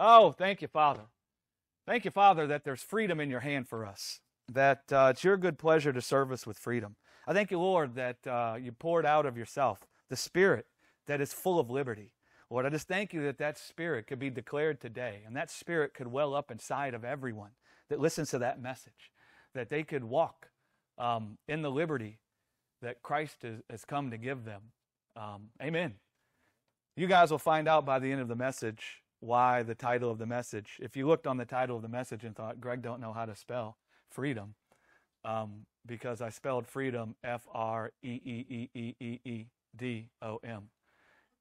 Oh, thank you, Father. Thank you, Father, that there's freedom in your hand for us, that uh, it's your good pleasure to serve us with freedom. I thank you, Lord, that uh, you poured out of yourself the Spirit that is full of liberty. Lord, I just thank you that that Spirit could be declared today, and that Spirit could well up inside of everyone that listens to that message, that they could walk um, in the liberty that Christ has, come to give them. Um, amen. You guys will find out by the end of the message why the title of the message. If you looked on the title of the message and thought, Greg don't know how to spell freedom, um, because I spelled freedom F R E E E E E E D O M.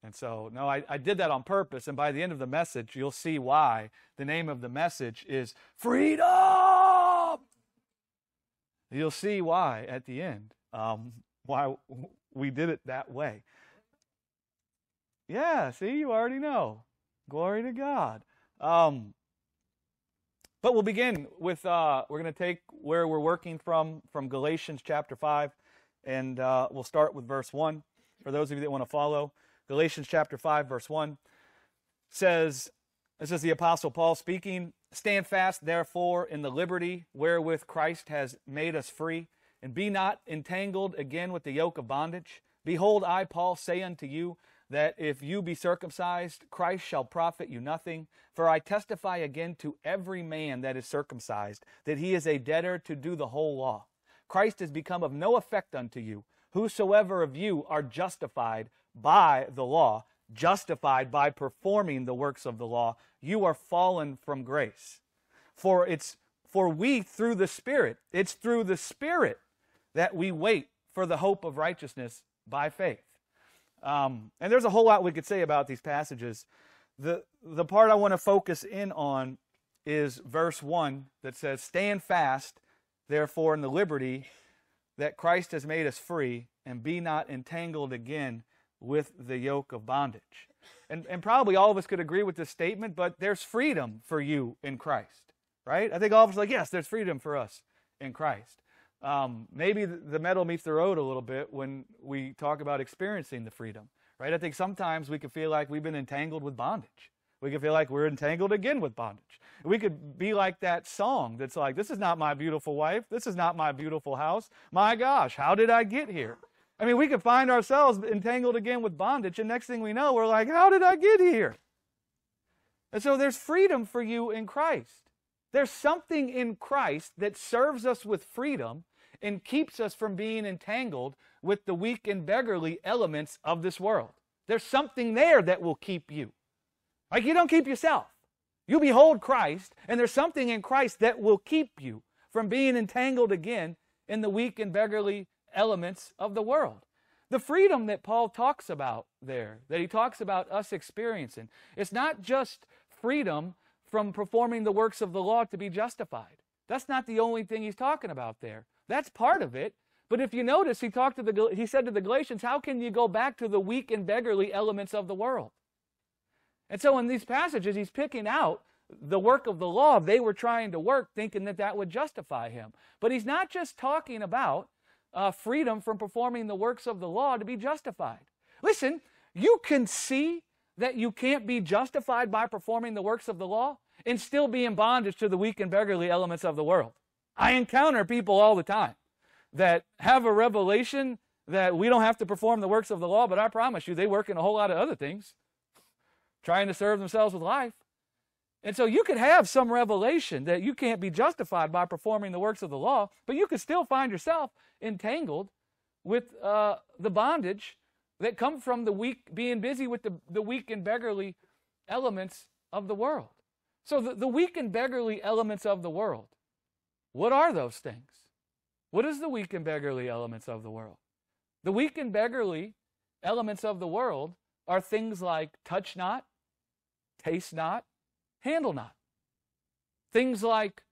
And so, no, I, I did that on purpose. And by the end of the message, you'll see why the name of the message is Freedom. You'll see why at the end, um, why we did it that way. Yeah, see, you already know. Glory to God. Um, but we'll begin with, uh, we're going to take where we're working from, from Galatians chapter 5, and uh, we'll start with verse 1. For those of you that want to follow, Galatians chapter 5, verse 1 says, This is the Apostle Paul speaking, Stand fast, therefore, in the liberty wherewith Christ has made us free, and be not entangled again with the yoke of bondage. Behold, I, Paul, say unto you, that if you be circumcised, Christ shall profit you nothing. For I testify again to every man that is circumcised, that he is a debtor to do the whole law. Christ is become of no effect unto you. Whosoever of you are justified by the law, justified by performing the works of the law, you are fallen from grace. For it's for we through the Spirit, it's through the Spirit that we wait for the hope of righteousness by faith. Um, and there's a whole lot we could say about these passages. The, the part I want to focus in on is verse 1 that says, Stand fast, therefore, in the liberty that Christ has made us free, and be not entangled again with the yoke of bondage. And, and probably all of us could agree with this statement, but there's freedom for you in Christ, right? I think all of us are like, yes, there's freedom for us in Christ. Um, maybe the metal meets the road a little bit when we talk about experiencing the freedom, right? I think sometimes we can feel like we've been entangled with bondage. We can feel like we're entangled again with bondage. We could be like that song that's like, This is not my beautiful wife. This is not my beautiful house. My gosh, how did I get here? I mean, we could find ourselves entangled again with bondage, and next thing we know, we're like, How did I get here? And so there's freedom for you in Christ. There's something in Christ that serves us with freedom and keeps us from being entangled with the weak and beggarly elements of this world. There's something there that will keep you. Like you don't keep yourself. You behold Christ, and there's something in Christ that will keep you from being entangled again in the weak and beggarly elements of the world. The freedom that Paul talks about there, that he talks about us experiencing, it's not just freedom from performing the works of the law to be justified. That's not the only thing he's talking about there. That's part of it. But if you notice, he talked to the he said to the Galatians, "How can you go back to the weak and beggarly elements of the world?" And so in these passages, he's picking out the work of the law they were trying to work, thinking that that would justify him. But he's not just talking about uh, freedom from performing the works of the law to be justified. Listen, you can see that you can't be justified by performing the works of the law and still be in bondage to the weak and beggarly elements of the world. I encounter people all the time that have a revelation that we don't have to perform the works of the law, but I promise you, they work in a whole lot of other things, trying to serve themselves with life. And so you could have some revelation that you can't be justified by performing the works of the law, but you could still find yourself entangled with uh, the bondage that come from the weak, being busy with the, the weak and beggarly elements of the world. So the, the weak and beggarly elements of the world what are those things? What is the weak and beggarly elements of the world? The weak and beggarly elements of the world are things like touch not, taste not, handle not. Things like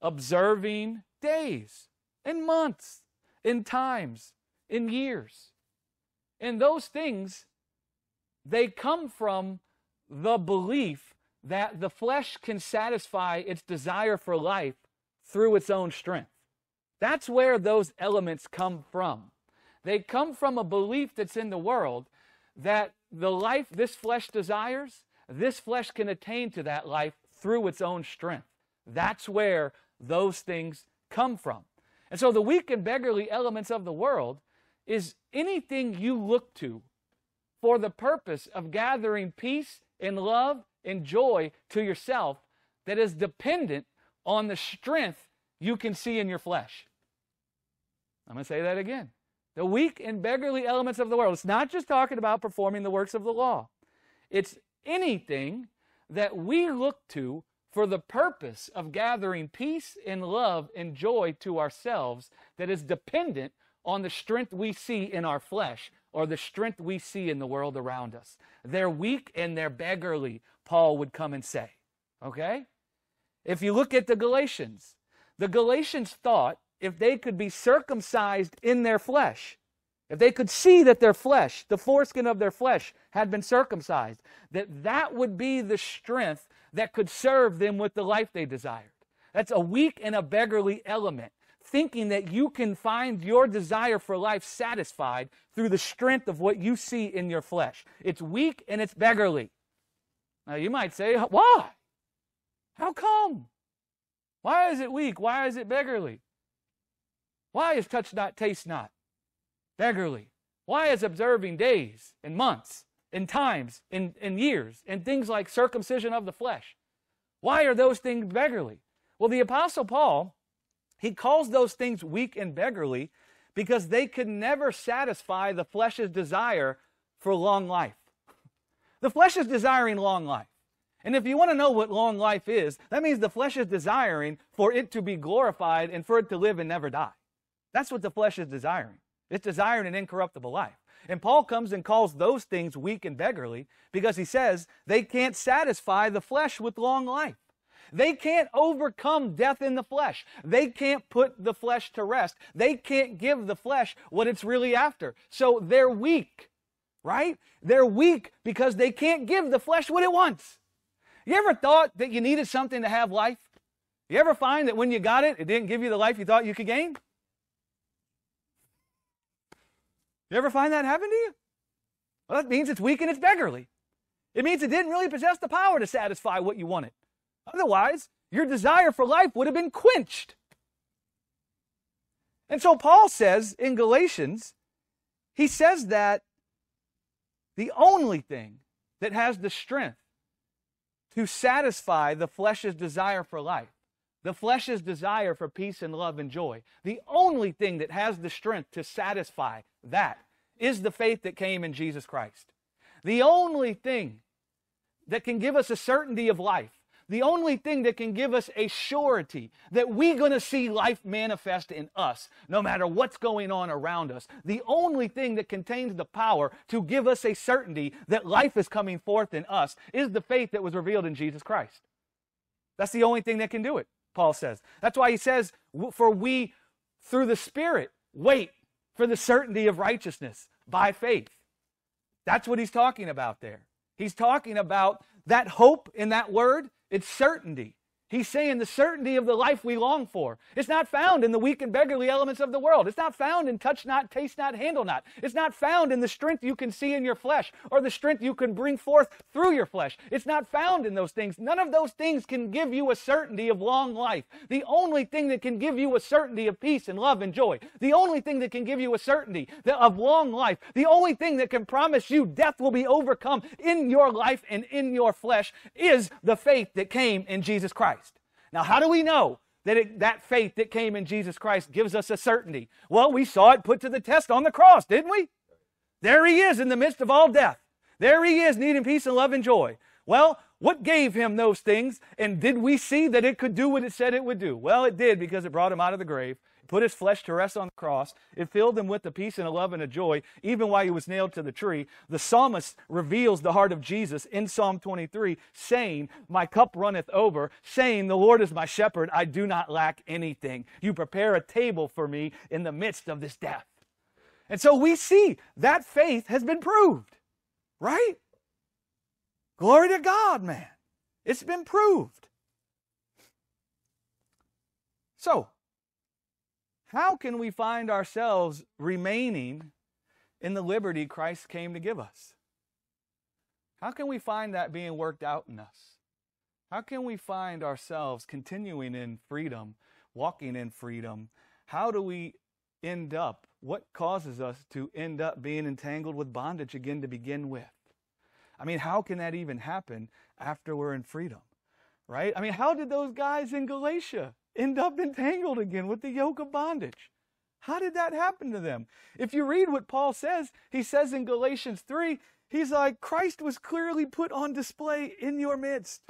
observing days and months and times and years. And those things, they come from the belief that the flesh can satisfy its desire for life through its own strength. That's where those elements come from. They come from a belief that's in the world that the life this flesh desires, this flesh can attain to that life through its own strength. That's where those things come from. And so the weak and beggarly elements of the world is anything you look to for the purpose of gathering peace and love and joy to yourself that is dependent on the strength you can see in your flesh. I'm going to say that again. The weak and beggarly elements of the world. It's not just talking about performing the works of the law, it's anything that we look to for the purpose of gathering peace and love and joy to ourselves that is dependent on the strength we see in our flesh or the strength we see in the world around us. They're weak and they're beggarly, Paul would come and say. Okay? If you look at the Galatians, the Galatians thought if they could be circumcised in their flesh, if they could see that their flesh, the foreskin of their flesh, had been circumcised, that that would be the strength that could serve them with the life they desired. That's a weak and a beggarly element, thinking that you can find your desire for life satisfied through the strength of what you see in your flesh. It's weak and it's beggarly. Now you might say, why? How come? Why is it weak? Why is it beggarly? Why is touch not, taste not? Beggarly. Why is observing days and months and times and, and years and things like circumcision of the flesh? Why are those things beggarly? Well, the Apostle Paul, he calls those things weak and beggarly because they could never satisfy the flesh's desire for long life. The flesh is desiring long life. And if you want to know what long life is, that means the flesh is desiring for it to be glorified and for it to live and never die. That's what the flesh is desiring. It's desiring an incorruptible life. And Paul comes and calls those things weak and beggarly because he says they can't satisfy the flesh with long life. They can't overcome death in the flesh. They can't put the flesh to rest. They can't give the flesh what it's really after. So they're weak, right? They're weak because they can't give the flesh what it wants. You ever thought that you needed something to have life? You ever find that when you got it, it didn't give you the life you thought you could gain? You ever find that happen to you? Well, that means it's weak and it's beggarly. It means it didn't really possess the power to satisfy what you wanted. Otherwise, your desire for life would have been quenched. And so Paul says in Galatians, he says that the only thing that has the strength to satisfy the flesh's desire for life the flesh's desire for peace and love and joy. The only thing that has the strength to satisfy that is the faith that came in Jesus Christ. The only thing that can give us a certainty of life, the only thing that can give us a surety that we're going to see life manifest in us, no matter what's going on around us, the only thing that contains the power to give us a certainty that life is coming forth in us is the faith that was revealed in Jesus Christ. That's the only thing that can do it. Paul says. That's why he says, For we, through the Spirit, wait for the certainty of righteousness by faith. That's what he's talking about there. He's talking about that hope in that word, it's certainty. He's saying the certainty of the life we long for. It's not found in the weak and beggarly elements of the world. It's not found in touch not, taste not, handle not. It's not found in the strength you can see in your flesh or the strength you can bring forth through your flesh. It's not found in those things. None of those things can give you a certainty of long life. The only thing that can give you a certainty of peace and love and joy, the only thing that can give you a certainty of long life, the only thing that can promise you death will be overcome in your life and in your flesh is the faith that came in Jesus Christ. Now, how do we know that it, that faith that came in Jesus Christ gives us a certainty? Well, we saw it put to the test on the cross, didn't we? There he is in the midst of all death. There he is needing peace and love and joy. Well, what gave him those things? And did we see that it could do what it said it would do? Well, it did because it brought him out of the grave put his flesh to rest on the cross. It filled him with the peace and a love and a joy, even while he was nailed to the tree. The psalmist reveals the heart of Jesus in Psalm 23, saying, My cup runneth over, saying, The Lord is my shepherd, I do not lack anything. You prepare a table for me in the midst of this death. And so we see that faith has been proved, right? Glory to God, man. It's been proved. So, how can we find ourselves remaining in the liberty Christ came to give us? How can we find that being worked out in us? How can we find ourselves continuing in freedom, walking in freedom? How do we end up? What causes us to end up being entangled with bondage again to begin with? I mean, how can that even happen after we're in freedom? Right? I mean, how did those guys in Galatia end up entangled again with the yoke of bondage? How did that happen to them? If you read what Paul says, he says in Galatians 3, he's like, Christ was clearly put on display in your midst.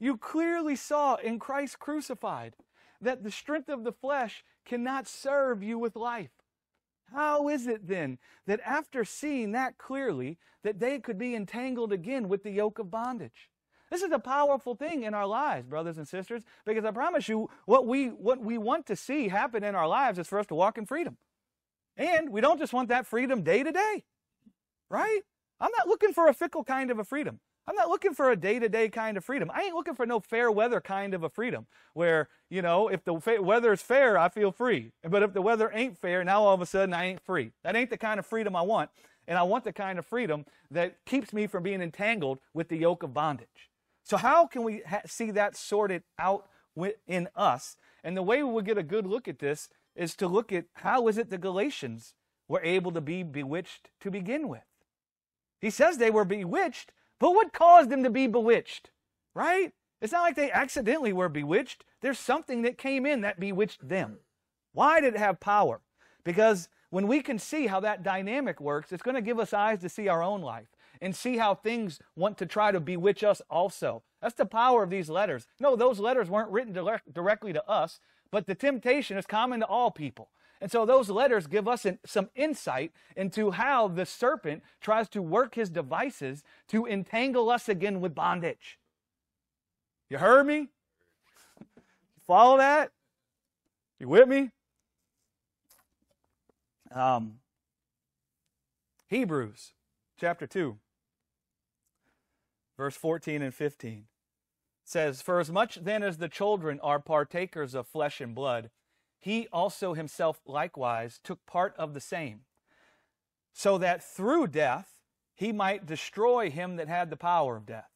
You clearly saw in Christ crucified that the strength of the flesh cannot serve you with life. How is it then that after seeing that clearly, that they could be entangled again with the yoke of bondage? This is a powerful thing in our lives, brothers and sisters, because I promise you, what we, what we want to see happen in our lives is for us to walk in freedom. And we don't just want that freedom day to day, right? I'm not looking for a fickle kind of a freedom. I'm not looking for a day to day kind of freedom. I ain't looking for no fair weather kind of a freedom where, you know, if the fa- weather is fair, I feel free. But if the weather ain't fair, now all of a sudden I ain't free. That ain't the kind of freedom I want. And I want the kind of freedom that keeps me from being entangled with the yoke of bondage. So, how can we ha- see that sorted out in us? And the way we will get a good look at this is to look at how is it the Galatians were able to be bewitched to begin with. He says they were bewitched, but what caused them to be bewitched? Right? It's not like they accidentally were bewitched. There's something that came in that bewitched them. Why did it have power? Because when we can see how that dynamic works, it's going to give us eyes to see our own life and see how things want to try to bewitch us also. That's the power of these letters. No, those letters weren't written direct, directly to us, but the temptation is common to all people. And so those letters give us an, some insight into how the serpent tries to work his devices to entangle us again with bondage. You heard me? Follow that? You with me? Um, Hebrews chapter 2 verse 14 and 15 says, For as much then as the children are partakers of flesh and blood, he also himself likewise took part of the same, so that through death he might destroy him that had the power of death.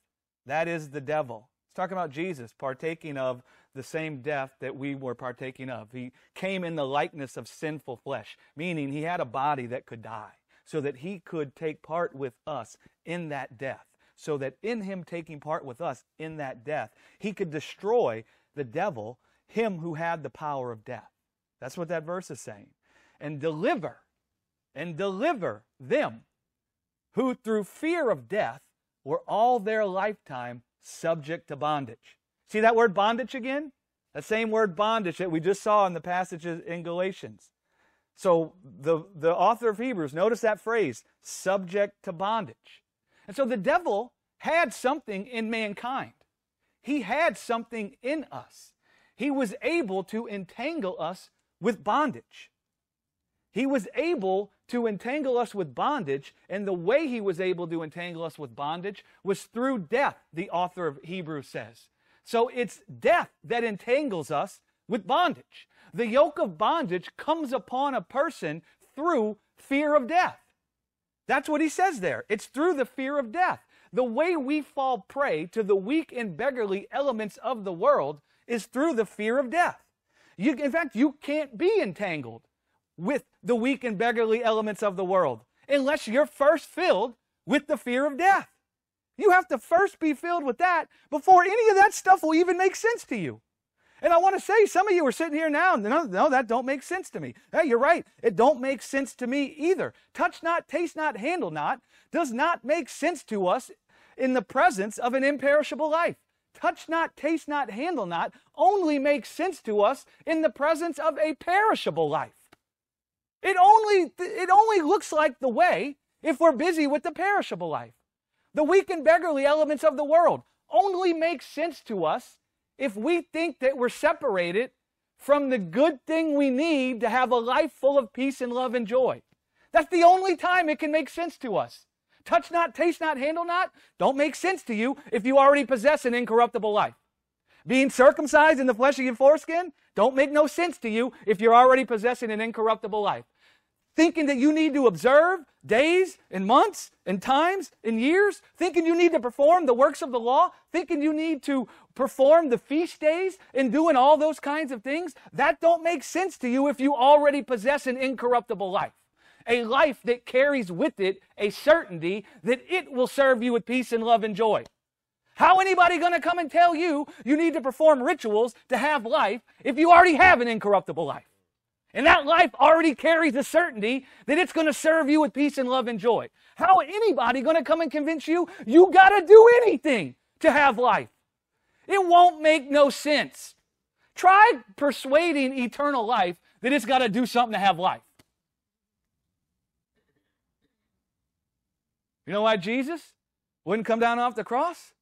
That is the devil. It's talking about Jesus partaking of the same death that we were partaking of. He came in the likeness of sinful flesh, meaning he had a body that could die, so that he could take part with us in that death so that in him taking part with us in that death, he could destroy the devil, him who had the power of death. That's what that verse is saying. And deliver, and deliver them who through fear of death were all their lifetime subject to bondage. See that word bondage again? The same word bondage that we just saw in the passages in Galatians. So the, the author of Hebrews, notice that phrase, subject to bondage. And so the devil had something in mankind. He had something in us. He was able to entangle us with bondage. He was able to entangle us with bondage, and the way he was able to entangle us with bondage was through death, the author of Hebrews says. So it's death that entangles us with bondage. The yoke of bondage comes upon a person through fear of death. That's what he says there. It's through the fear of death. The way we fall prey to the weak and beggarly elements of the world is through the fear of death. You, in fact, you can't be entangled with the weak and beggarly elements of the world unless you're first filled with the fear of death. You have to first be filled with that before any of that stuff will even make sense to you. And I want to say, some of you are sitting here now, no, no, that don't make sense to me. Hey, you're right. It don't make sense to me either. Touch not, taste not, handle not does not make sense to us in the presence of an imperishable life. Touch not, taste not, handle not only makes sense to us in the presence of a perishable life. It only, it only looks like the way if we're busy with the perishable life. The weak and beggarly elements of the world only make sense to us if we think that we're separated from the good thing we need to have a life full of peace and love and joy. That's the only time it can make sense to us. Touch not, taste not, handle not, don't make sense to you if you already possess an incorruptible life. Being circumcised in the flesh of your foreskin don't make no sense to you if you're already possessing an incorruptible life. Thinking that you need to observe days and months and times and years, thinking you need to perform the works of the law, thinking you need to perform the feast days and doing all those kinds of things, that don't make sense to you if you already possess an incorruptible life. A life that carries with it a certainty that it will serve you with peace and love and joy. How anybody going to come and tell you you need to perform rituals to have life if you already have an incorruptible life? And that life already carries the certainty that it's going to serve you with peace and love and joy. How anybody going to come and convince you you got to do anything to have life? It won't make no sense. Try persuading eternal life that it's got to do something to have life. You know why Jesus wouldn't come down off the cross?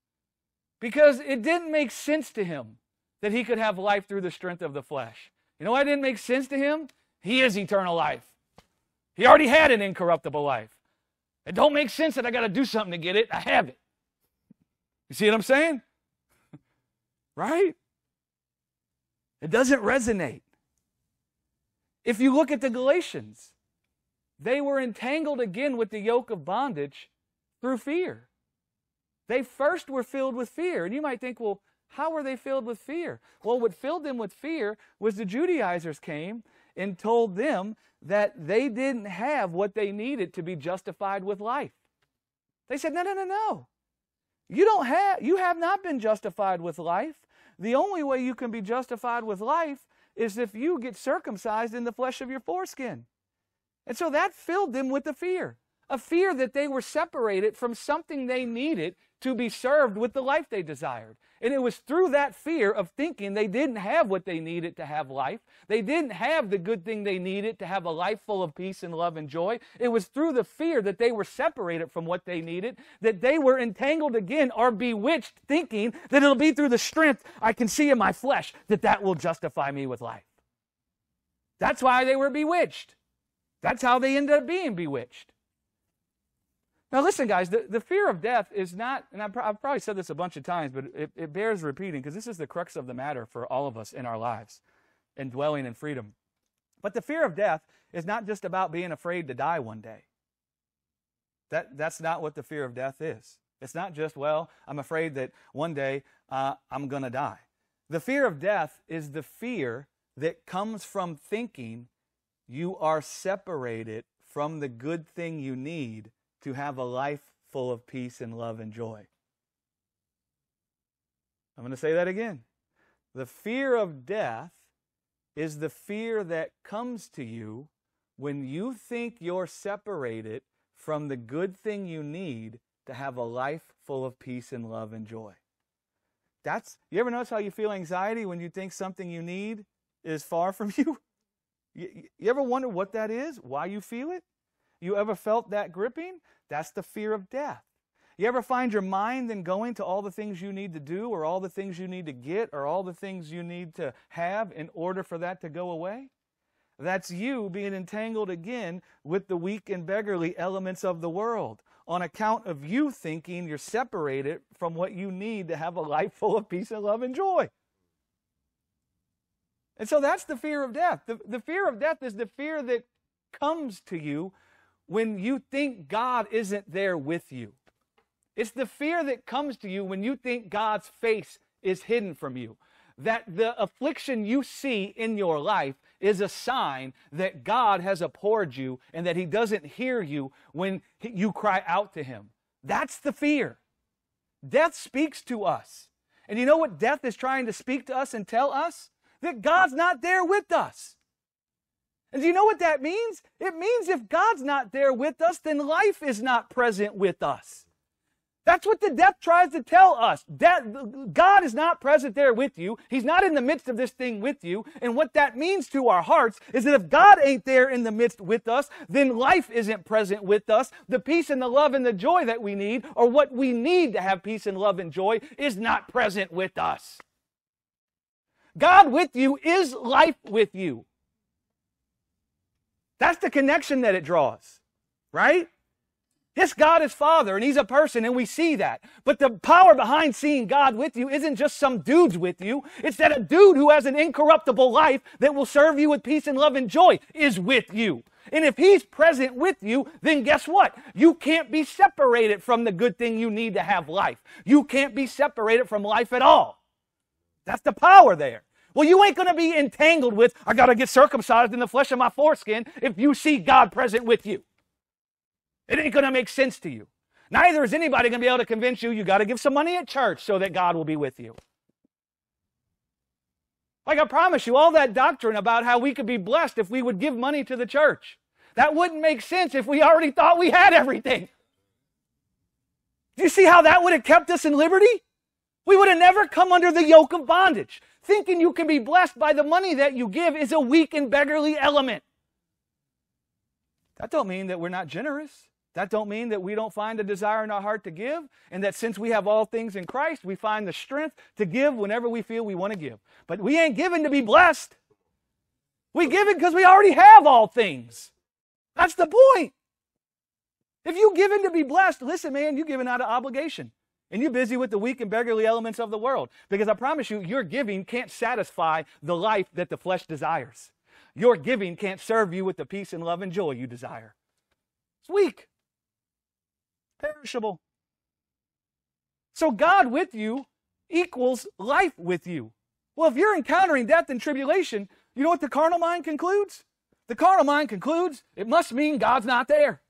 Because it didn't make sense to him that he could have life through the strength of the flesh. You know why it didn't make sense to him? He is eternal life. He already had an incorruptible life. It don't make sense that I got to do something to get it. I have it. You see what I'm saying? right? It doesn't resonate. If you look at the Galatians, they were entangled again with the yoke of bondage through fear. They first were filled with fear. And you might think, well, how were they filled with fear? Well, what filled them with fear was the Judaizers came and told them that they didn't have what they needed to be justified with life. They said, no, no, no, no. You don't have, you have not been justified with life. The only way you can be justified with life is if you get circumcised in the flesh of your foreskin. And so that filled them with the fear a fear that they were separated from something they needed to be served with the life they desired. And it was through that fear of thinking they didn't have what they needed to have life. They didn't have the good thing they needed to have a life full of peace and love and joy. It was through the fear that they were separated from what they needed, that they were entangled again or bewitched, thinking that it'll be through the strength I can see in my flesh that that will justify me with life. That's why they were bewitched. That's how they ended up being bewitched. Now, listen, guys, the, the fear of death is not, and I've, probably said this a bunch of times, but it, it bears repeating because this is the crux of the matter for all of us in our lives and dwelling in freedom. But the fear of death is not just about being afraid to die one day. That, that's not what the fear of death is. It's not just, well, I'm afraid that one day uh, I'm going to die. The fear of death is the fear that comes from thinking you are separated from the good thing you need to have a life full of peace and love and joy. I'm going to say that again. The fear of death is the fear that comes to you when you think you're separated from the good thing you need to have a life full of peace and love and joy. That's you ever notice how you feel anxiety when you think something you need is far from you? You, you ever wonder what that is? Why you feel it? You ever felt that gripping? That's the fear of death. You ever find your mind then going to all the things you need to do, or all the things you need to get, or all the things you need to have in order for that to go away? That's you being entangled again with the weak and beggarly elements of the world on account of you thinking you're separated from what you need to have a life full of peace and love and joy. And so that's the fear of death. The, the fear of death is the fear that comes to you when you think God isn't there with you. It's the fear that comes to you when you think God's face is hidden from you. That the affliction you see in your life is a sign that God has abhorred you and that He doesn't hear you when you cry out to Him. That's the fear. Death speaks to us. And you know what death is trying to speak to us and tell us? That God's not there with us. And do you know what that means? It means if God's not there with us, then life is not present with us. That's what the death tries to tell us. That God is not present there with you. He's not in the midst of this thing with you. And what that means to our hearts is that if God ain't there in the midst with us, then life isn't present with us. The peace and the love and the joy that we need, or what we need to have peace and love and joy, is not present with us. God with you is life with you. That's the connection that it draws, right? This God is Father and He's a person and we see that. But the power behind seeing God with you isn't just some dudes with you. It's that a dude who has an incorruptible life that will serve you with peace and love and joy is with you. And if He's present with you, then guess what? You can't be separated from the good thing you need to have life. You can't be separated from life at all. That's the power there. Well, you ain't going to be entangled with, I got to get circumcised in the flesh of my foreskin if you see God present with you. It ain't going to make sense to you. Neither is anybody going to be able to convince you you got to give some money at church so that God will be with you. Like I promise you, all that doctrine about how we could be blessed if we would give money to the church. That wouldn't make sense if we already thought we had everything. Do you see how that would have kept us in liberty? We would have never come under the yoke of bondage. Thinking you can be blessed by the money that you give is a weak and beggarly element. That don't mean that we're not generous. That don't mean that we don't find a desire in our heart to give, and that since we have all things in Christ, we find the strength to give whenever we feel we want to give. But we ain't given to be blessed. We give it because we already have all things. That's the point. If you give in to be blessed, listen, man, you're giving out of obligation. And you're busy with the weak and beggarly elements of the world. Because I promise you, your giving can't satisfy the life that the flesh desires. Your giving can't serve you with the peace and love and joy you desire. It's weak perishable. So God with you equals life with you. Well, if you're encountering death and tribulation, you know what the carnal mind concludes? The carnal mind concludes it must mean God's not there.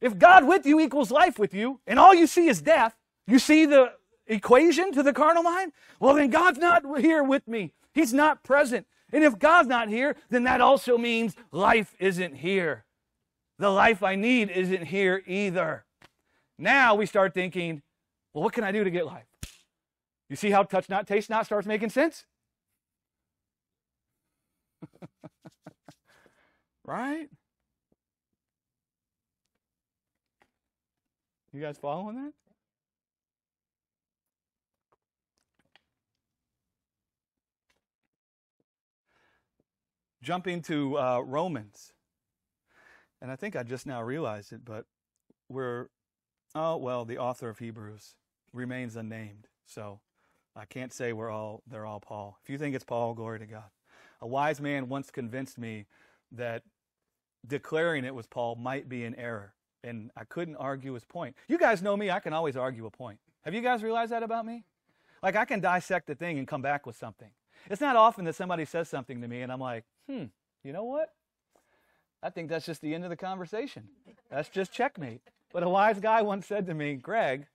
If God with you equals life with you, and all you see is death, you see the equation to the carnal mind? Well, then God's not here with me. He's not present. And if God's not here, then that also means life isn't here. The life I need isn't here either. Now we start thinking, well, what can I do to get life? You see how touch not, taste not starts making sense? right? You guys following that? Jumping to uh, Romans. And I think I just now realized it, but we're Oh, well, the author of Hebrews remains unnamed. So I can't say we're all they're all Paul. If you think it's Paul, glory to God. A wise man once convinced me that declaring it was Paul might be an error. And I couldn't argue his point. You guys know me, I can always argue a point. Have you guys realized that about me? Like I can dissect a thing and come back with something. It's not often that somebody says something to me and I'm like, hmm, you know what? I think that's just the end of the conversation. That's just checkmate. But a wise guy once said to me, Greg,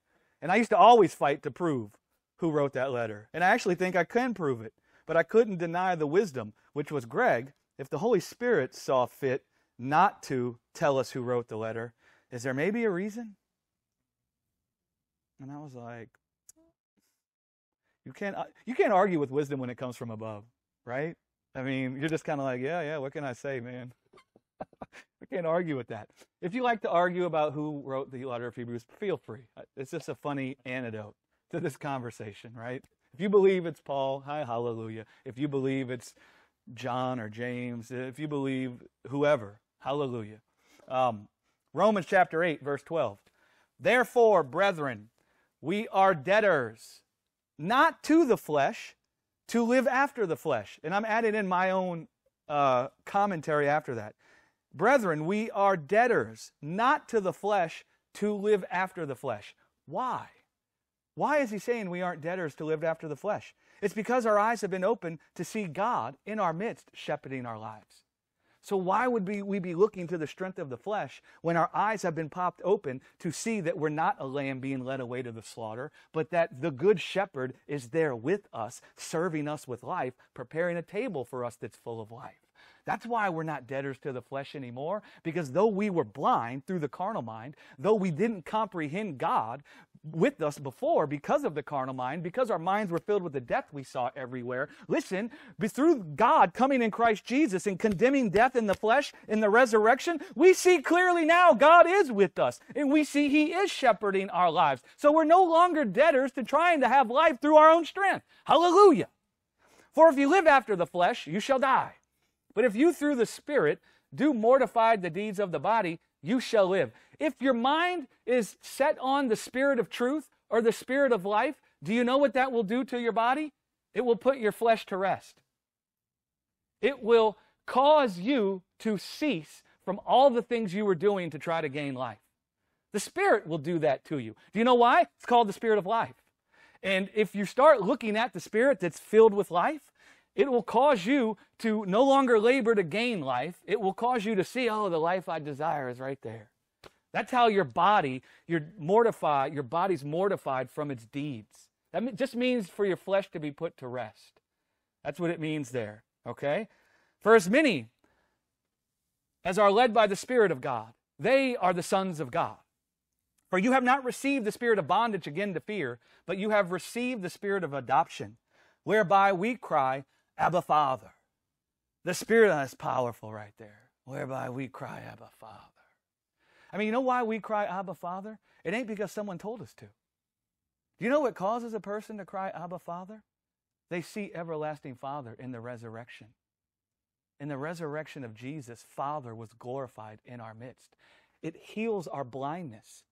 and I used to always fight to prove who wrote that letter. And I actually think I can prove it. But I couldn't deny the wisdom, which was Greg, if the Holy Spirit saw fit not to tell us who wrote the letter, is there maybe a reason? And I was like, you can't, uh, you can't argue with wisdom when it comes from above, right? I mean, you're just kind of like, yeah, yeah, what can I say, man? I can't argue with that. If you like to argue about who wrote the letter of Hebrews, feel free. Uh, it's just a funny antidote to this conversation, right? If you believe it's Paul, hi, hallelujah. If you believe it's John or James, if you believe whoever, hallelujah. Um, Romans chapter 8, verse 12. Therefore, brethren, we are debtors, not to the flesh, to live after the flesh. And I'm adding in my own uh, commentary after that. Brethren, we are debtors, not to the flesh, to live after the flesh. Why? Why is he saying we aren't debtors to live after the flesh? It's because our eyes have been opened to see God in our midst shepherding our lives. So, why would we, be looking to the strength of the flesh when our eyes have been popped open to see that we're not a lamb being led away to the slaughter, but that the good shepherd is there with us, serving us with life, preparing a table for us that's full of life? That's why we're not debtors to the flesh anymore, because though we were blind through the carnal mind, though we didn't comprehend God with us before because of the carnal mind, because our minds were filled with the death we saw everywhere, listen, through God coming in Christ Jesus and condemning death in the flesh in the resurrection, we see clearly now God is with us and we see He is shepherding our lives. So we're no longer debtors to trying to have life through our own strength. Hallelujah. For if you live after the flesh, you shall die. But if you through the Spirit do mortify the deeds of the body, you shall live. If your mind is set on the spirit of truth or the spirit of life, do you know what that will do to your body? It will put your flesh to rest. It will cause you to cease from all the things you were doing to try to gain life. The Spirit will do that to you. Do you know why? It's called the Spirit of life. And if you start looking at the Spirit that's filled with life, it will cause you to no longer labor to gain life. It will cause you to see, oh, the life I desire is right there. That's how your body, you're mortified, your body's mortified from its deeds. That just means for your flesh to be put to rest. That's what it means there, okay? For as many as are led by the Spirit of God, they are the sons of God. For you have not received the spirit of bondage again to fear, but you have received the spirit of adoption, whereby we cry, Abba, Father. The Spirit is powerful right there, whereby we cry, Abba, Father. I mean, you know why we cry, Abba, Father? It ain't because someone told us to. Do you know what causes a person to cry, Abba, Father? They see everlasting Father in the resurrection. In the resurrection of Jesus, Father was glorified in our midst. It heals our blindness.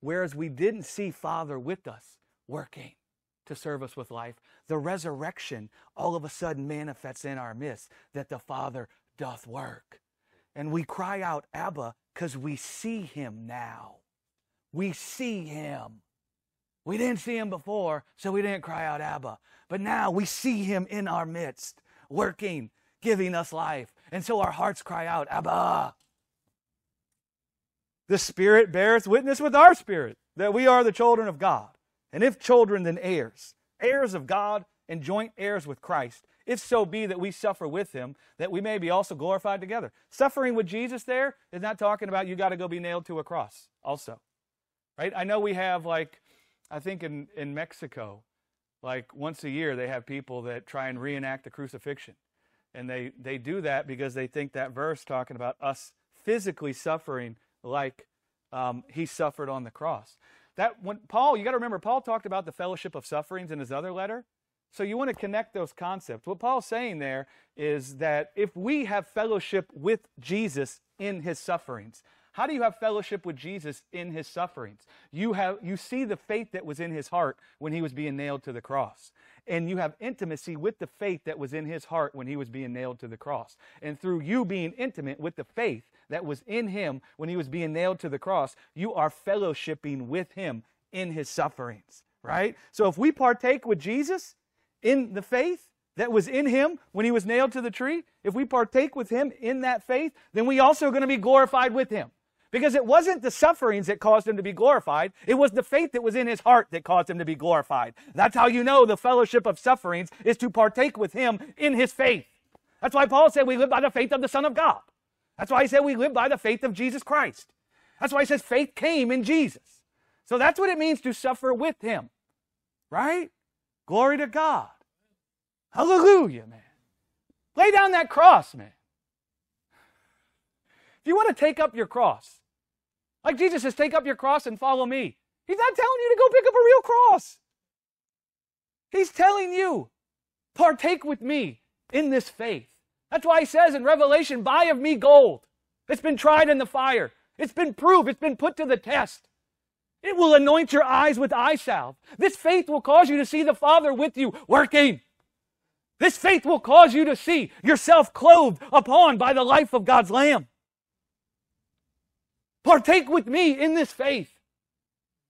Whereas we didn't see Father with us working to serve us with life, the resurrection all of a sudden manifests in our midst that the Father doth work. And we cry out, Abba, because we see him now. We see him. We didn't see him before, so we didn't cry out, Abba. But now we see him in our midst, working, giving us life. And so our hearts cry out, Abba. The Spirit beareth witness with our spirit that we are the children of God. And if children, then heirs, heirs of God and joint heirs with Christ, if so be that we suffer with him, that we may be also glorified together. Suffering with Jesus there is not talking about you got to go be nailed to a cross, also. Right? I know we have, like, I think in, in Mexico, like once a year, they have people that try and reenact the crucifixion. And they, they do that because they think that verse talking about us physically suffering like um, he suffered on the cross. That when Paul, you got to remember, Paul talked about the fellowship of sufferings in his other letter. So you want to connect those concepts. What Paul's saying there is that if we have fellowship with Jesus in his sufferings, how do you have fellowship with Jesus in his sufferings? You have you see the faith that was in his heart when he was being nailed to the cross. And you have intimacy with the faith that was in his heart when he was being nailed to the cross. And through you being intimate with the faith that was in him when he was being nailed to the cross, you are fellowshipping with him in his sufferings, right? So if we partake with Jesus in the faith that was in him when he was nailed to the tree, if we partake with him in that faith, then we also are going to be glorified with him. Because it wasn't the sufferings that caused him to be glorified. It was the faith that was in his heart that caused him to be glorified. That's how you know the fellowship of sufferings is to partake with him in his faith. That's why Paul said we live by the faith of the Son of God. That's why he said we live by the faith of Jesus Christ. That's why he says faith came in Jesus. So that's what it means to suffer with him. Right? Glory to God. Hallelujah, man. Lay down that cross, man. If you want to take up your cross, like Jesus says, take up your cross and follow me. He's not telling you to go pick up a real cross. He's telling you, partake with me in this faith. That's why he says in Revelation, buy of me gold. It's been tried in the fire. It's been proved. It's been put to the test. It will anoint your eyes with eye salve. This faith will cause you to see the Father with you working. This faith will cause you to see yourself clothed upon by the life of God's Lamb. Partake with me in this faith.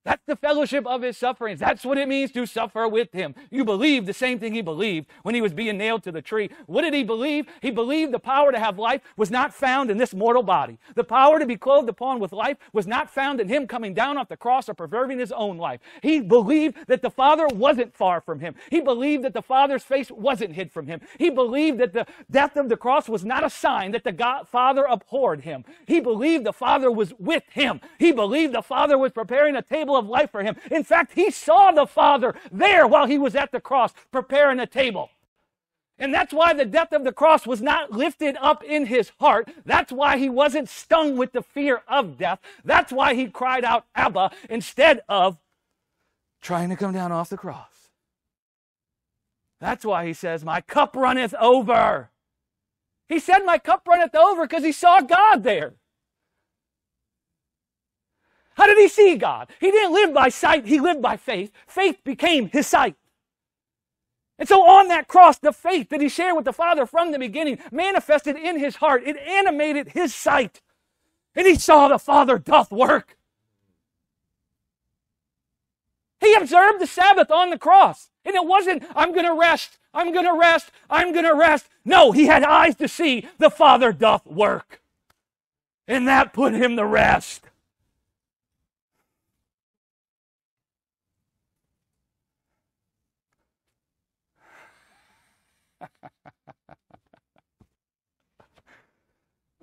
That's the fellowship of his sufferings. That's what it means to suffer with him. You believe the same thing he believed when he was being nailed to the tree. What did he believe? He believed the power to have life was not found in this mortal body. The power to be clothed upon with life was not found in him coming down off the cross or preserving his own life. He believed that the Father wasn't far from him. He believed that the Father's face wasn't hid from him. He believed that the death of the cross was not a sign that the God, Father abhorred him. He believed the Father was with him. He believed the Father was preparing a table table of life for him. In fact, he saw the Father there while he was at the cross preparing a table. And that's why the death of the cross was not lifted up in his heart. That's why he wasn't stung with the fear of death. That's why he cried out, Abba, instead of trying to come down off the cross. That's why he says, My cup runneth over. He said, My cup runneth over because he saw God there. How did he see God? He didn't live by sight, he lived by faith. Faith became his sight. And so on that cross, the faith that he shared with the Father from the beginning manifested in his heart. It animated his sight. And he saw the Father doth work. He observed the Sabbath on the cross. And it wasn't, I'm going to rest, I'm going to rest, I'm going to rest. No, he had eyes to see the Father doth work. And that put him to rest.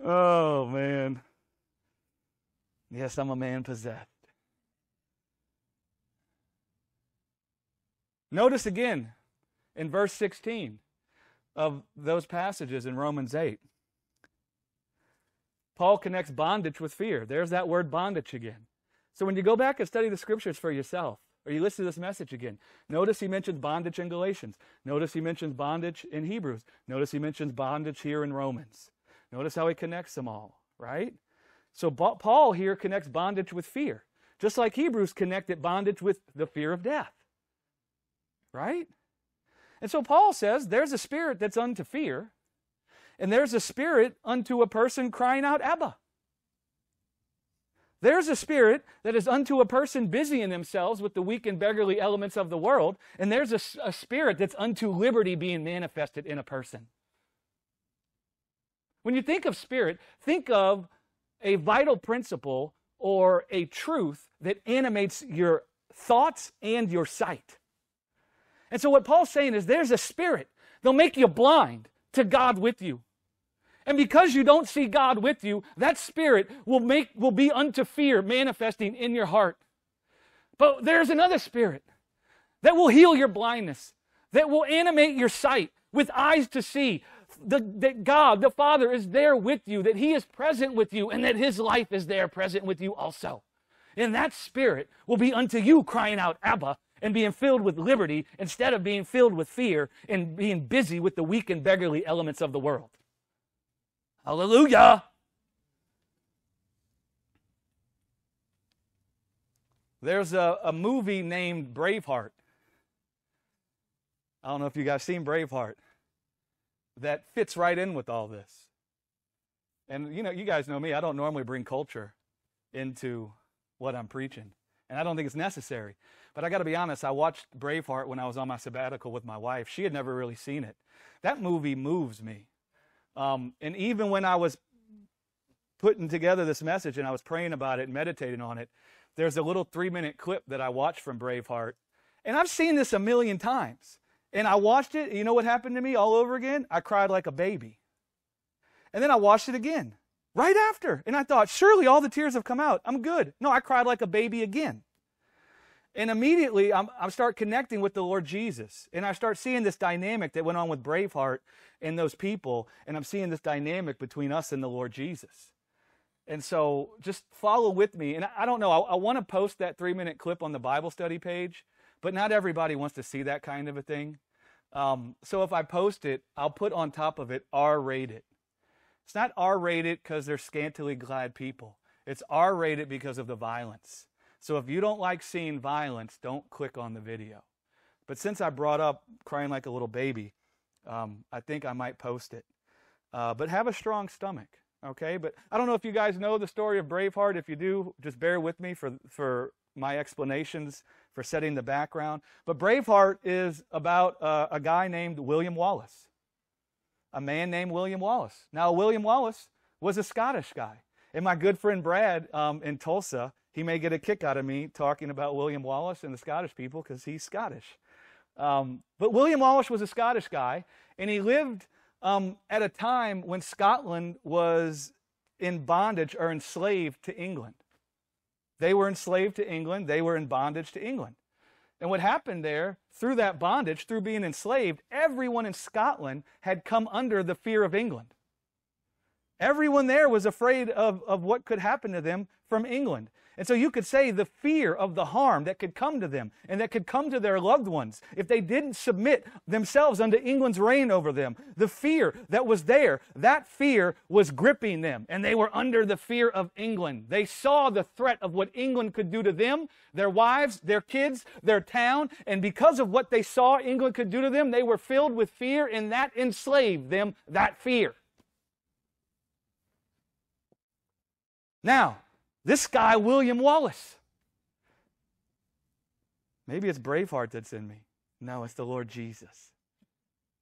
Oh, man. Yes, I'm a man possessed. Notice again in verse 16 of those passages in Romans 8. Paul connects bondage with fear. There's that word bondage again. So when you go back and study the scriptures for yourself, or you listen to this message again, notice he mentions bondage in Galatians. Notice he mentions bondage in Hebrews. Notice he mentions bondage here in Romans. Notice how he connects them all, right? So Paul here connects bondage with fear, just like Hebrews connected bondage with the fear of death. Right? And so Paul says there's a spirit that's unto fear, and there's a spirit unto a person crying out, Abba. There's a spirit that is unto a person busying themselves with the weak and beggarly elements of the world, and there's a, a spirit that's unto liberty being manifested in a person. When you think of spirit, think of a vital principle or a truth that animates your thoughts and your sight. And so what Paul's saying is there's a spirit. They'll make you blind to God with you. And because you don't see God with you, that spirit will make will be unto fear manifesting in your heart. But there's another spirit that will heal your blindness, that will animate your sight with eyes to see, the, that God, the Father, is there with you, that He is present with you, and that His life is there present with you also. And that spirit will be unto you crying out, Abba, and being filled with liberty instead of being filled with fear and being busy with the weak and beggarly elements of the world. Hallelujah. There's a, a movie named Braveheart. I don't know if you guys seen Braveheart that fits right in with all this. And you know, you guys know me, I don't normally bring culture into what I'm preaching. And I don't think it's necessary. But I got to be honest, I watched Braveheart when I was on my sabbatical with my wife. She had never really seen it. That movie moves me. Um, and even when I was putting together this message and I was praying about it and meditating on it, there's a little three minute clip that I watched from Braveheart. And I've seen this a million times. And I watched it. You know what happened to me all over again? I cried like a baby. And then I watched it again right after. And I thought, surely all the tears have come out. I'm good. No, I cried like a baby again. And immediately I'm, I start connecting with the Lord Jesus. And I start seeing this dynamic that went on with Braveheart and those people. And I'm seeing this dynamic between us and the Lord Jesus. And so just follow with me. And I, don't know, I, I want to post that three minute clip on the Bible study page. But not everybody wants to see that kind of a thing. Um, so if I post it, I'll put on top of it R rated. It's not R rated because they're scantily clad people. It's R rated because of the violence. So if you don't like seeing violence, don't click on the video. But since I brought up crying like a little baby, um, I think I might post it. Uh, but have a strong stomach, okay? But I don't know if you guys know the story of Braveheart. If you do, just bear with me for, for my explanations for setting the background. But Braveheart is about uh, a guy named William Wallace, a man named William Wallace. Now, William Wallace was a Scottish guy. And my good friend Brad um, in Tulsa, he may get a kick out of me talking about William Wallace and the Scottish people because he's Scottish. Um, but William Wallace was a Scottish guy, and he lived um, at a time when Scotland was in bondage or enslaved to England. They were enslaved to England, they were in bondage to England. And what happened there, through that bondage, through being enslaved, everyone in Scotland had come under the fear of England. Everyone there was afraid of, of what could happen to them from England. And so you could say the fear of the harm that could come to them and that could come to their loved ones if they didn't submit themselves unto England's reign over them. The fear that was there, that fear was gripping them, and they were under the fear of England. They saw the threat of what England could do to them, their wives, their kids, their town, and because of what they saw England could do to them, they were filled with fear, and that enslaved them, that fear. Now, this guy, William Wallace. Maybe it's Braveheart that's in me. No, it's the Lord Jesus.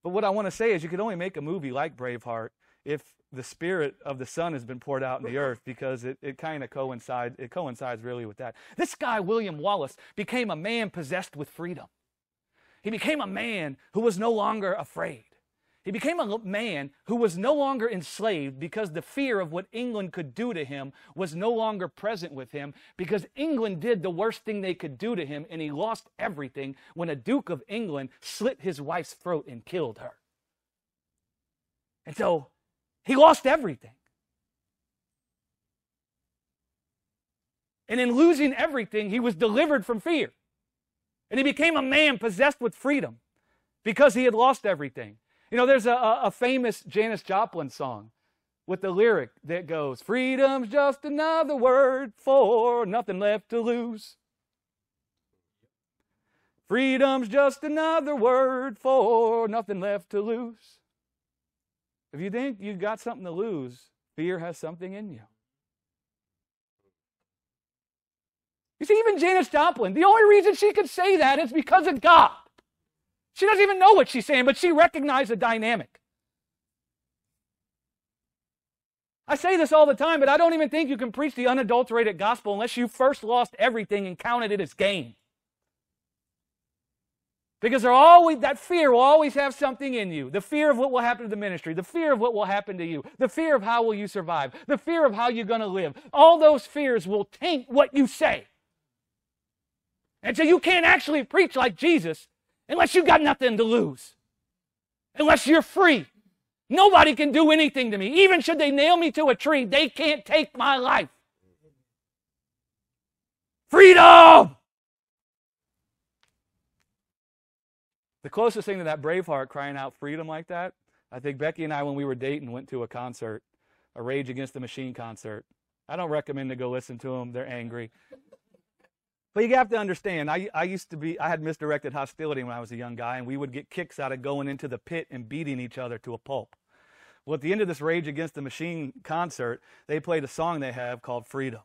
But what I want to say is, you could only make a movie like Braveheart if the spirit of the Son has been poured out in the earth because it, it kind of coincides it coincides really with that. This guy, William Wallace, became a man possessed with freedom. He became a man who was no longer afraid. He became a man who was no longer enslaved because the fear of what England could do to him was no longer present with him because England did the worst thing they could do to him and he lost everything when a Duke of England slit his wife's throat and killed her. And so he lost everything. And in losing everything, he was delivered from fear. And he became a man possessed with freedom because he had lost everything. You know, there's a, a famous Janis Joplin song with the lyric that goes, Freedom's just another word for nothing left to lose. Freedom's just another word for nothing left to lose. If you think you've got something to lose, fear has something in you. You see, even Janis Joplin, the only reason she could say that is because of God. She doesn't even know what she's saying, but she recognized the dynamic. I say this all the time, but I don't even think you can preach the unadulterated gospel unless you first lost everything and counted it as gain. Because there always that fear will always have something in you. The fear of what will happen to the ministry, the fear of what will happen to you, the fear of how will you survive, the fear of how you're going to live. All those fears will taint what you say. And so you can't actually preach like Jesus unless you got nothing to lose, unless you're free. Nobody can do anything to me. Even should they nail me to a tree, they can't take my life. Freedom! The closest thing to that Braveheart crying out freedom like that, I think Becky and I, when we were dating, went to a concert, a Rage Against the Machine concert. I don't recommend to go listen to them, they're angry. But you have to understand, I, I used to be, I had misdirected hostility when I was a young guy, and we would get kicks out of going into the pit and beating each other to a pulp. Well, at the end of this Rage Against the Machine concert, they played a song they have called Freedom.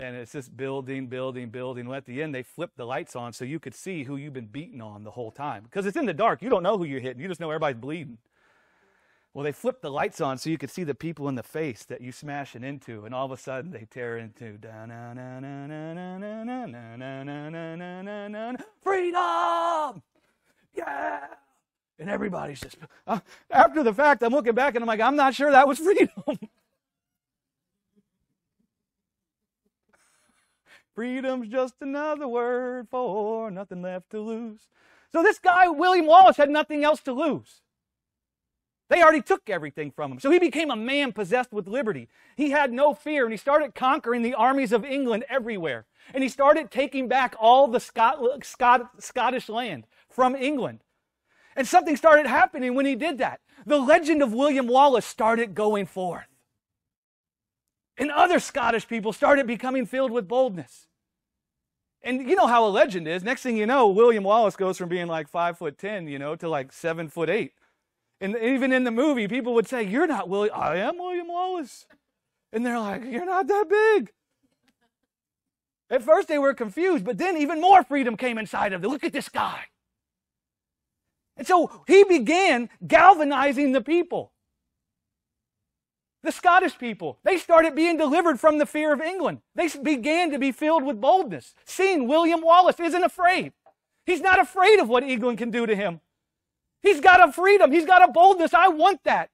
And it's just building, building, building. Well, at the end, they flipped the lights on so you could see who you've been beating on the whole time. Because it's in the dark. You don't know who you're hitting. You just know everybody's bleeding. Well, they flipped the lights on so you could see the people in the face that you smashing into, and all of a sudden they tear into freedom, yeah, and everybody's just uh, after the fact. I'm looking back and I'm like, I'm not sure that was freedom. Freedom's just another word for nothing left to lose. So this guy, William Wallace, had nothing else to lose. They already took everything from him. So he became a man possessed with liberty. He had no fear and he started conquering the armies of England everywhere. And he started taking back all the Scot- Scot- Scottish land from England. And something started happening when he did that. The legend of William Wallace started going forth. And other Scottish people started becoming filled with boldness. And you know how a legend is. Next thing you know, William Wallace goes from being like five foot ten, you know, to like seven foot eight. And even in the movie, people would say, You're not William. I am William Wallace. And they're like, You're not that big. At first, they were confused, but then even more freedom came inside of them. Look at this guy. And so he began galvanizing the people. The Scottish people, they started being delivered from the fear of England. They began to be filled with boldness, seeing William Wallace isn't afraid. He's not afraid of what England can do to him. He's got a freedom. He's got a boldness. I want that.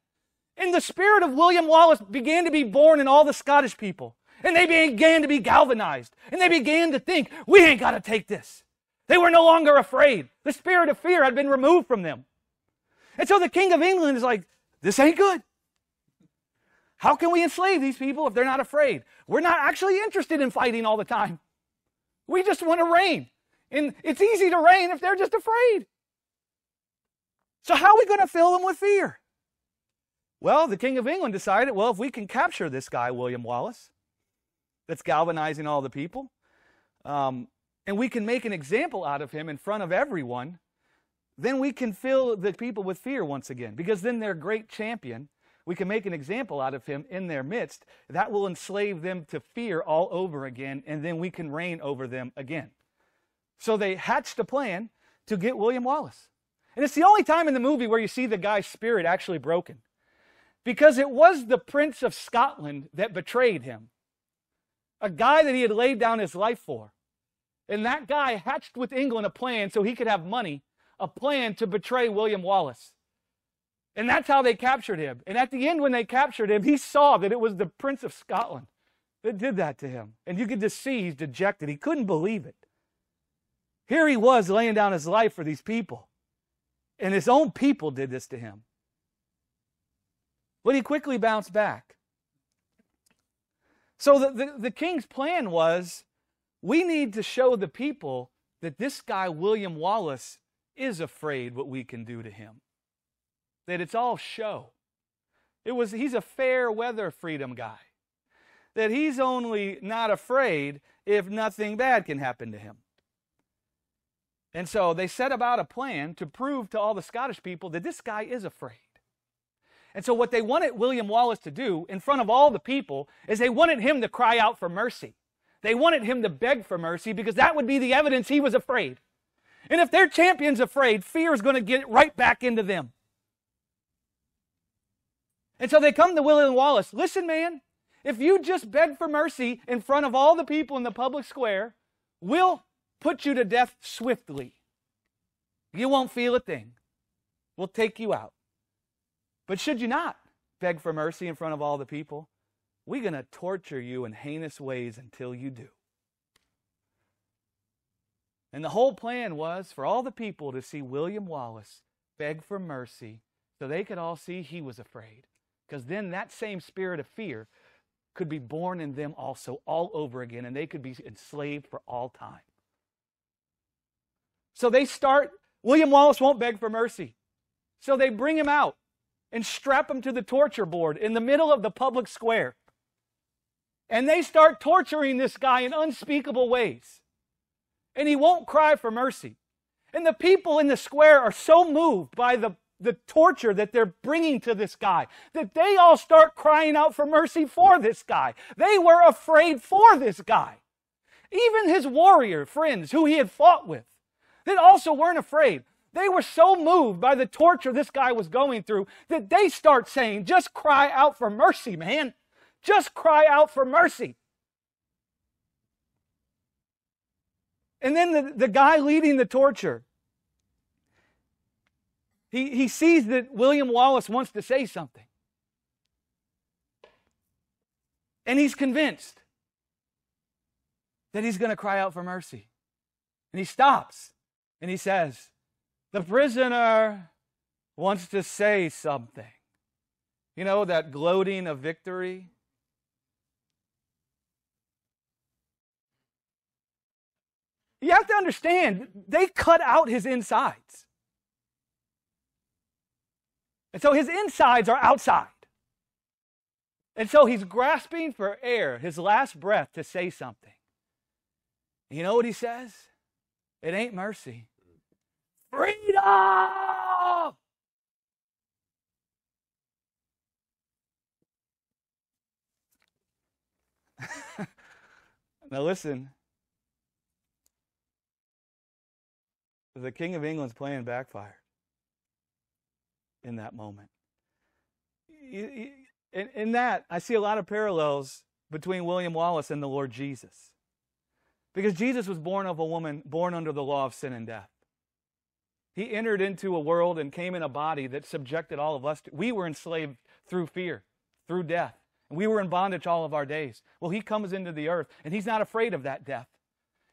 And the spirit of William Wallace began to be born in all the Scottish people. And they began to be galvanized. And they began to think, we ain't got to take this. They were no longer afraid. The spirit of fear had been removed from them. And so the King of England is like, this ain't good. How can we enslave these people if they're not afraid? We're not actually interested in fighting all the time. We just want to reign. And it's easy to reign if they're just afraid. So, how are we going to fill them with fear? Well, the King of England decided, well, if we can capture this guy, William Wallace, that's galvanizing all the people, um, and we can make an example out of him in front of everyone, then we can fill the people with fear once again. Because then their great champion, we can make an example out of him in their midst. That will enslave them to fear all over again, and then we can reign over them again. So they hatched a plan to get William Wallace. And it's the only time in the movie where you see the guy's spirit actually broken. Because it was the Prince of Scotland that betrayed him, a guy that he had laid down his life for. And that guy hatched with England a plan so he could have money, a plan to betray William Wallace. And that's how they captured him. And at the end, when they captured him, he saw that it was the Prince of Scotland that did that to him. And you could just see he's dejected. He couldn't believe it. Here he was laying down his life for these people. And his own people did this to him. But he quickly bounced back. So the, the, the, king's plan was we need to show the people that this guy, William Wallace, is afraid what we can do to him. That it's all show. It was he's a fair weather freedom guy. That he's only not afraid if nothing bad can happen to him. And so they set about a plan to prove to all the Scottish people that this guy is afraid. And so what they wanted William Wallace to do in front of all the people is they wanted him to cry out for mercy. They wanted him to beg for mercy because that would be the evidence he was afraid. And if their champion's afraid, fear is going to get right back into them. And so they come to William Wallace. Listen, man, if you just beg for mercy in front of all the people in the public square, we'll put you to death swiftly. You won't feel a thing. We'll take you out. But should you not beg for mercy in front of all the people, we're going to torture you in heinous ways until you do. And the whole plan was for all the people to see William Wallace beg for mercy so they could all see he was afraid. Because then that same spirit of fear could be born in them also all over again, and they could be enslaved for all time. So they start, William Wallace won't beg for mercy. So they bring him out and strap him to the torture board in the middle of the public square. And they start torturing this guy in unspeakable ways. And he won't cry for mercy. And the people in the square are so moved by the, the torture that they're bringing to this guy that they all start crying out for mercy for this guy. They were afraid for this guy. Even his warrior friends who he had fought with that also weren't afraid. They were so moved by the torture this guy was going through that they start saying, just cry out for mercy, man. Just cry out for mercy. And then the, the guy leading the torture, he, he sees that William Wallace wants to say something. And he's convinced that he's going to cry out for mercy. And he stops. And he says, The prisoner wants to say something. You know, that gloating of victory. You have to understand, they cut out his insides. And so his insides are outside. And so he's grasping for air, his last breath, to say something. You know what he says? It ain't mercy. Freedom! now listen. The King of England's plan backfired in that moment. In that, I see a lot of parallels between William Wallace and the Lord Jesus. Because Jesus was born of a woman born under the law of sin and death. He entered into a world and came in a body that subjected all of us. To, we were enslaved through fear, through death. And we were in bondage all of our days. Well, he comes into the earth and he's not afraid of that death.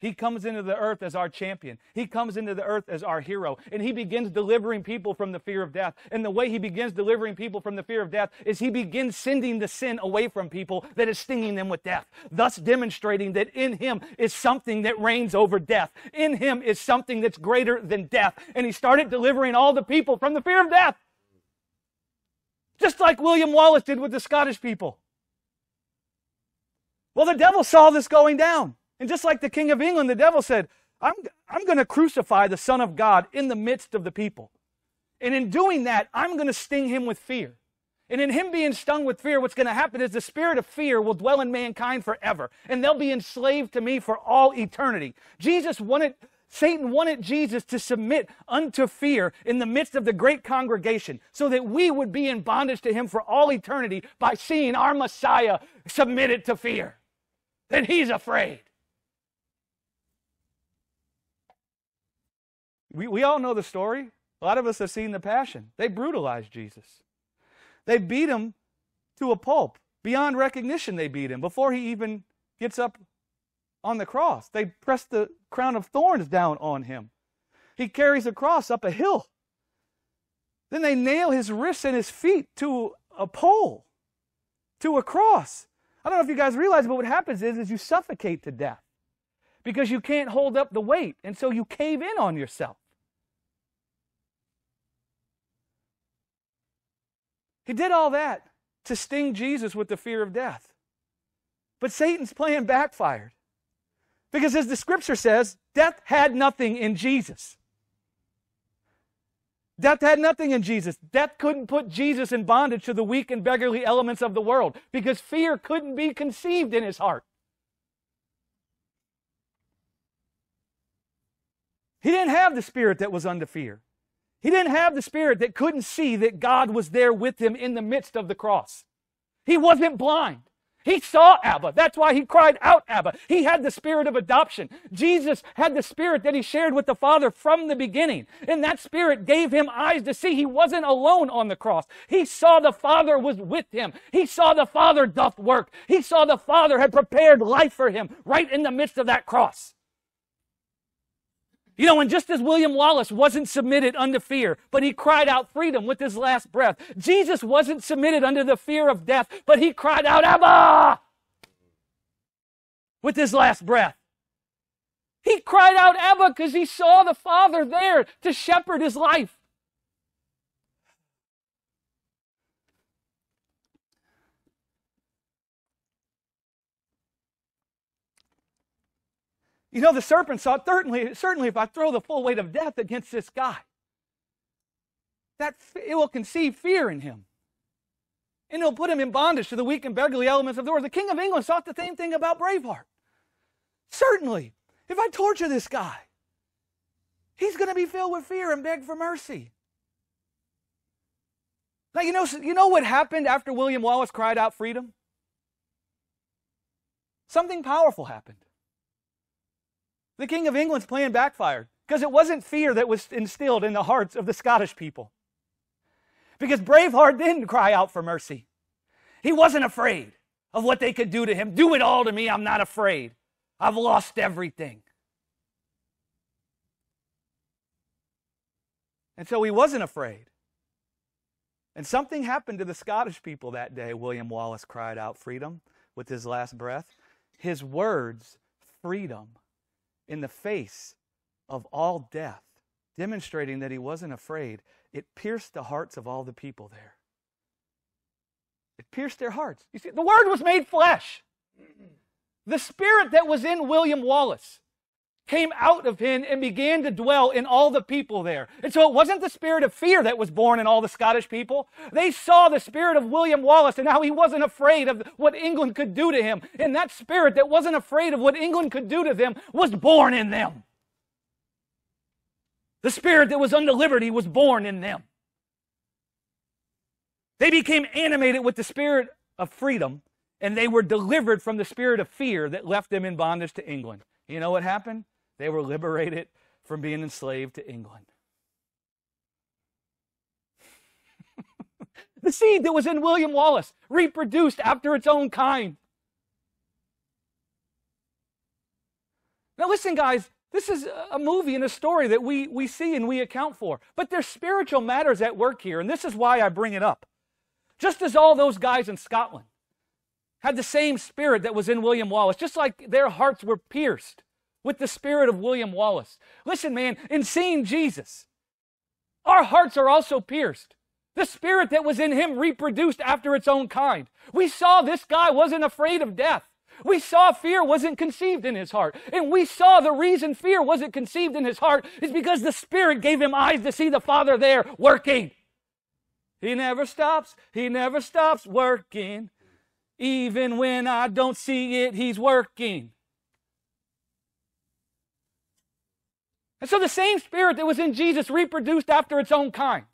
He comes into the earth as our champion. He comes into the earth as our hero. And he begins delivering people from the fear of death. And the way he begins delivering people from the fear of death is he begins sending the sin away from people that is stinging them with death, thus demonstrating that in him is something that reigns over death. In him is something that's greater than death. And he started delivering all the people from the fear of death. Just like William Wallace did with the Scottish people. Well, the devil saw this going down. And just like the King of England, the devil said, I'm, I'm going to crucify the Son of God in the midst of the people. And in doing that, I'm going to sting him with fear. And in him being stung with fear, what's going to happen is the spirit of fear will dwell in mankind forever. And they'll be enslaved to me for all eternity. Jesus wanted, Satan wanted Jesus to submit unto fear in the midst of the great congregation so that we would be in bondage to him for all eternity by seeing our Messiah submitted to fear. Then he's afraid. We, we all know the story. A lot of us have seen the passion. They brutalized Jesus. They beat him to a pulp. Beyond recognition, they beat him before he even gets up on the cross. They press the crown of thorns down on him. He carries the cross up a hill. Then they nail his wrists and his feet to a pole, to a cross. I don't know if you guys realize, but what happens is, is you suffocate to death because you can't hold up the weight, and so you cave in on yourself. He did all that to sting Jesus with the fear of death. But Satan's plan backfired. Because as the scripture says, death had nothing in Jesus. Death had nothing in Jesus. Death couldn't put Jesus in bondage to the weak and beggarly elements of the world because fear couldn't be conceived in his heart. He didn't have the spirit that was under fear. He didn't have the spirit that couldn't see that God was there with him in the midst of the cross. He wasn't blind. He saw Abba. That's why he cried out Abba. He had the spirit of adoption. Jesus had the spirit that he shared with the Father from the beginning. And that spirit gave him eyes to see. He wasn't alone on the cross. He saw the Father was with him. He saw the Father doth work. He saw the Father had prepared life for him right in the midst of that cross. You know, and just as William Wallace wasn't submitted unto fear, but he cried out freedom with his last breath, Jesus wasn't submitted under the fear of death, but he cried out, Abba! with his last breath. He cried out, Abba, because he saw the Father there to shepherd his life. You know, the serpent thought, certainly, certainly if I throw the full weight of death against this guy, that it will conceive fear in him. And it'll put him in bondage to the weak and beggarly elements of the world. The King of England thought the same thing about Braveheart. Certainly, if I torture this guy, he's going to be filled with fear and beg for mercy. Now, you know, you know what happened after William Wallace cried out freedom? Something powerful happened. The King of England's plan backfired because it wasn't fear that was instilled in the hearts of the Scottish people. Because Braveheart didn't cry out for mercy. He wasn't afraid of what they could do to him. Do it all to me, I'm not afraid. I've lost everything. And so he wasn't afraid. And something happened to the Scottish people that day. William Wallace cried out freedom with his last breath. His words, freedom, in the face of all death, demonstrating that he wasn't afraid, it pierced the hearts of all the people there. It pierced their hearts. You see, the Word was made flesh. The Spirit that was in William Wallace came out of him and began to dwell in all the people there. And so it wasn't the spirit of fear that was born in all the Scottish people. They saw the spirit of William Wallace and how he wasn't afraid of what England could do to him. And that spirit that wasn't afraid of what England could do to them was born in them. The spirit that was unto liberty was born in them. They became animated with the spirit of freedom and they were delivered from the spirit of fear that left them in bondage to England. You know what happened? They were liberated from being enslaved to England. the seed that was in William Wallace reproduced after its own kind. Now, listen, guys, this is a movie and a story that we, we see and we account for. But there's spiritual matters at work here, and this is why I bring it up. Just as all those guys in Scotland had the same spirit that was in William Wallace, just like their hearts were pierced with the spirit of William Wallace. Listen, man, in seeing Jesus, our hearts are also pierced. The spirit that was in him reproduced after its own kind. We saw this guy wasn't afraid of death. We saw fear wasn't conceived in his heart. And we saw the reason fear wasn't conceived in his heart is because the Spirit gave him eyes to see the Father there working. He never stops. He never stops working. Even when I don't see it, He's working. And so the same Spirit that was in Jesus reproduced after its own kind.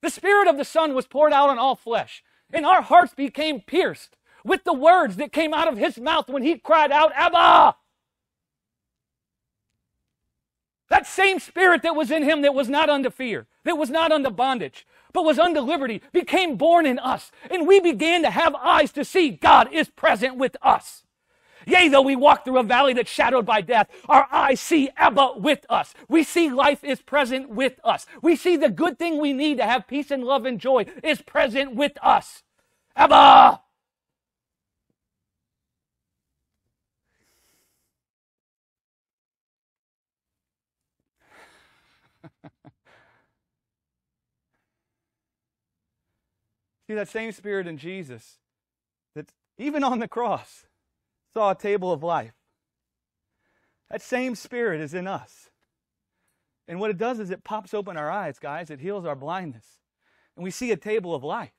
The Spirit of the Son was poured out on all flesh, and our hearts became pierced with the words that came out of his mouth when he cried out, Abba! That same spirit that was in him that was not unto fear, that was not unto bondage, but was unto liberty, became born in us. And we began to have eyes to see God is present with us. Yea, though we walk through a valley that's shadowed by death, our eyes see Abba with us. We see life is present with us. We see the good thing we need to have peace and love and joy is present with us. Abba! See, that same spirit in Jesus that even on the cross saw a table of life. That same spirit is in us. And what it does is it pops open our eyes, guys. It heals our blindness. And we see a table of life,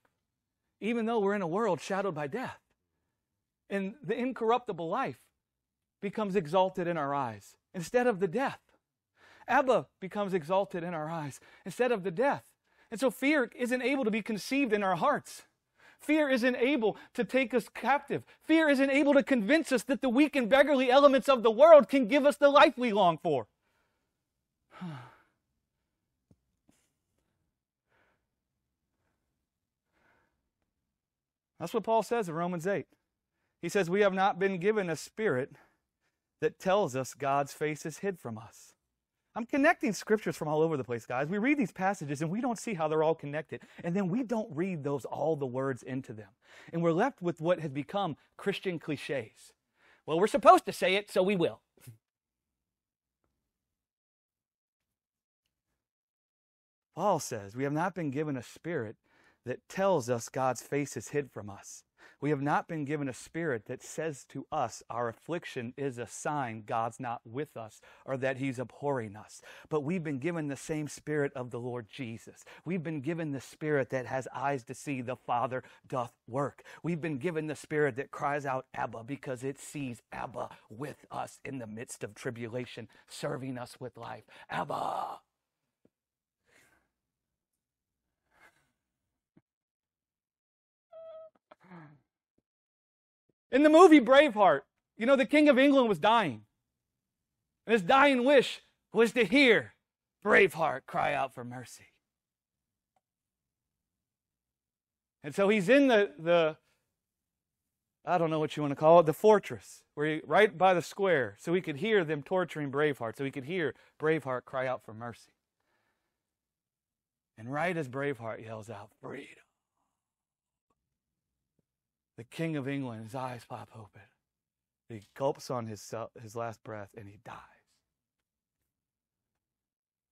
even though we're in a world shadowed by death. And the incorruptible life becomes exalted in our eyes instead of the death. Abba becomes exalted in our eyes instead of the death. And so fear isn't able to be conceived in our hearts. Fear isn't able to take us captive. Fear isn't able to convince us that the weak and beggarly elements of the world can give us the life we long for. That's what Paul says in Romans 8. He says, We have not been given a spirit that tells us God's face is hid from us. I'm connecting scriptures from all over the place, guys. We read these passages and we don't see how they're all connected. And then we don't read those all the words into them. And we're left with what has become Christian cliches. Well, we're supposed to say it, so we will. Paul says, We have not been given a spirit that tells us God's face is hid from us. We have not been given a spirit that says to us our affliction is a sign God's not with us or that he's abhorring us. But we've been given the same spirit of the Lord Jesus. We've been given the spirit that has eyes to see the Father doth work. We've been given the spirit that cries out Abba because it sees Abba with us in the midst of tribulation, serving us with life. Abba. In the movie Braveheart, you know, the King of England was dying. And his dying wish was to hear Braveheart cry out for mercy. And so he's in the, the I don't know what you want to call it, the fortress, where he, right by the square, so he could hear them torturing Braveheart, so he could hear Braveheart cry out for mercy. And right as Braveheart yells out, freedom, the King of England, his eyes pop open. He gulps on his, his last breath and he dies.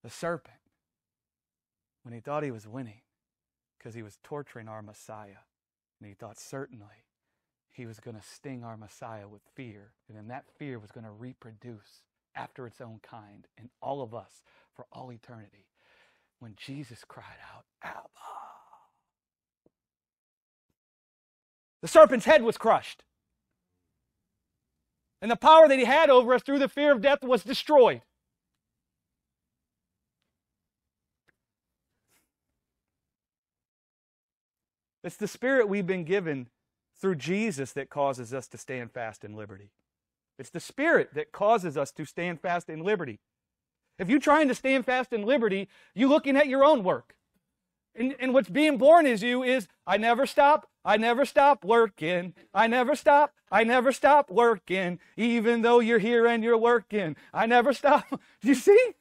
The serpent, when he thought he was winning, because he was torturing our Messiah, and he thought certainly he was going to sting our Messiah with fear, and then that fear was going to reproduce after its own kind in all of us for all eternity. When Jesus cried out, Abba. The serpent's head was crushed. And the power that he had over us through the fear of death was destroyed. It's the spirit we've been given through Jesus that causes us to stand fast in liberty. It's the spirit that causes us to stand fast in liberty. If you're trying to stand fast in liberty, you're looking at your own work. And, and what's being born is you is, I never stop, I never stop working. I never stop. I never stop working. Even though you're here and you're working. I never stop. You see?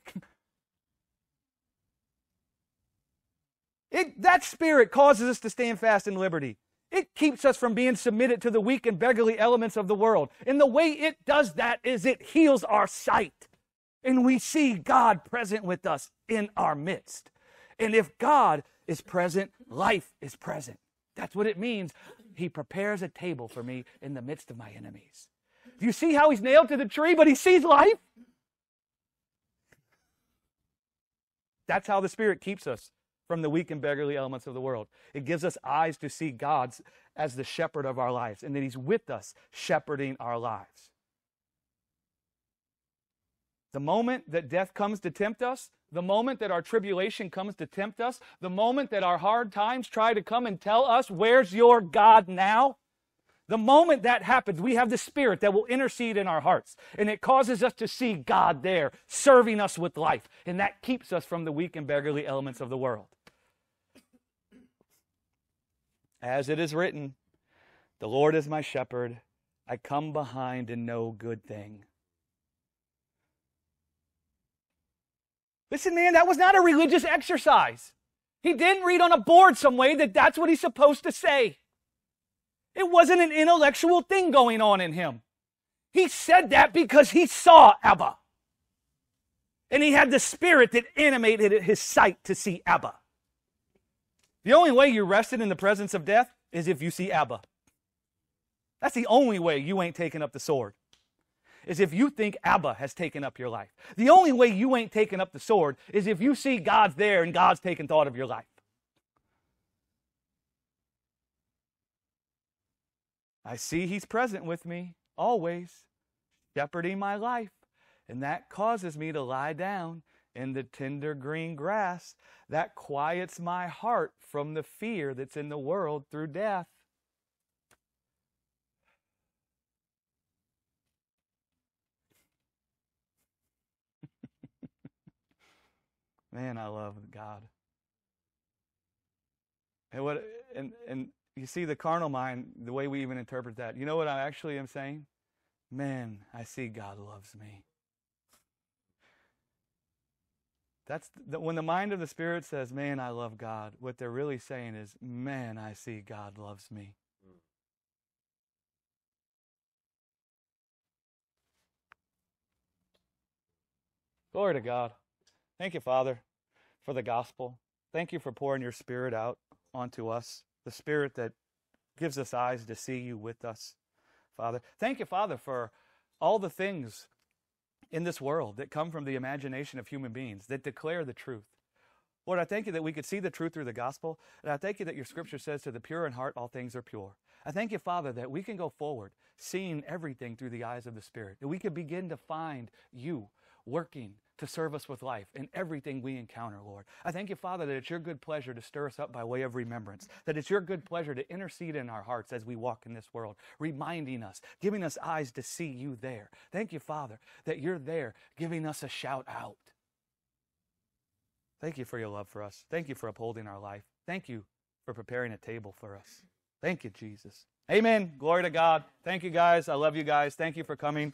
It, that spirit causes us to stand fast in liberty. It keeps us from being submitted to the weak and beggarly elements of the world. And the way it does that is it heals our sight. And we see God present with us in our midst. And if God is present, life is present. That's what it means. He prepares a table for me in the midst of my enemies. Do you see how he's nailed to the tree, but he sees life? That's how the Spirit keeps us from the weak and beggarly elements of the world. It gives us eyes to see God as the shepherd of our lives and that He's with us shepherding our lives. The moment that death comes to tempt us, the moment that our tribulation comes to tempt us, the moment that our hard times try to come and tell us, Where's your God now? The moment that happens, we have the Spirit that will intercede in our hearts, and it causes us to see God there serving us with life, and that keeps us from the weak and beggarly elements of the world. As it is written, The Lord is my shepherd, I come behind in no good thing. Listen, man, that was not a religious exercise. He didn't read on a board some way that that's what he's supposed to say. It wasn't an intellectual thing going on in him. He said that because he saw Abba. And he had the spirit that animated his sight to see Abba. The only way you're rested in the presence of death is if you see Abba. That's the only way you ain't taking up the sword. Is if you think Abba has taken up your life. The only way you ain't taking up the sword is if you see God's there and God's taking thought of your life. I see He's present with me always, shepherding my life, and that causes me to lie down in the tender green grass that quiets my heart from the fear that's in the world through death. Man, I love God. And what and and you see the carnal mind, the way we even interpret that. You know what I actually am saying? Man, I see God loves me. That's the, when the mind of the Spirit says, Man, I love God, what they're really saying is, Man, I see God loves me. Glory to God. Thank you, Father, for the gospel. Thank you for pouring your Spirit out onto us, the Spirit that gives us eyes to see you with us, Father. Thank you, Father, for all the things in this world that come from the imagination of human beings that declare the truth. Lord, I thank you that we could see the truth through the gospel, and I thank you that your scripture says to the pure in heart, all things are pure. I thank you, Father, that we can go forward seeing everything through the eyes of the Spirit, that we can begin to find you working to serve us with life in everything we encounter, Lord. I thank you, Father, that it's your good pleasure to stir us up by way of remembrance, that it's your good pleasure to intercede in our hearts as we walk in this world, reminding us, giving us eyes to see you there. Thank you, Father, that you're there giving us a shout out. Thank you for your love for us. Thank you for upholding our life. Thank you for preparing a table for us. Thank you, Jesus. Amen. Glory to God. Thank you, guys. I love you guys. Thank you for coming.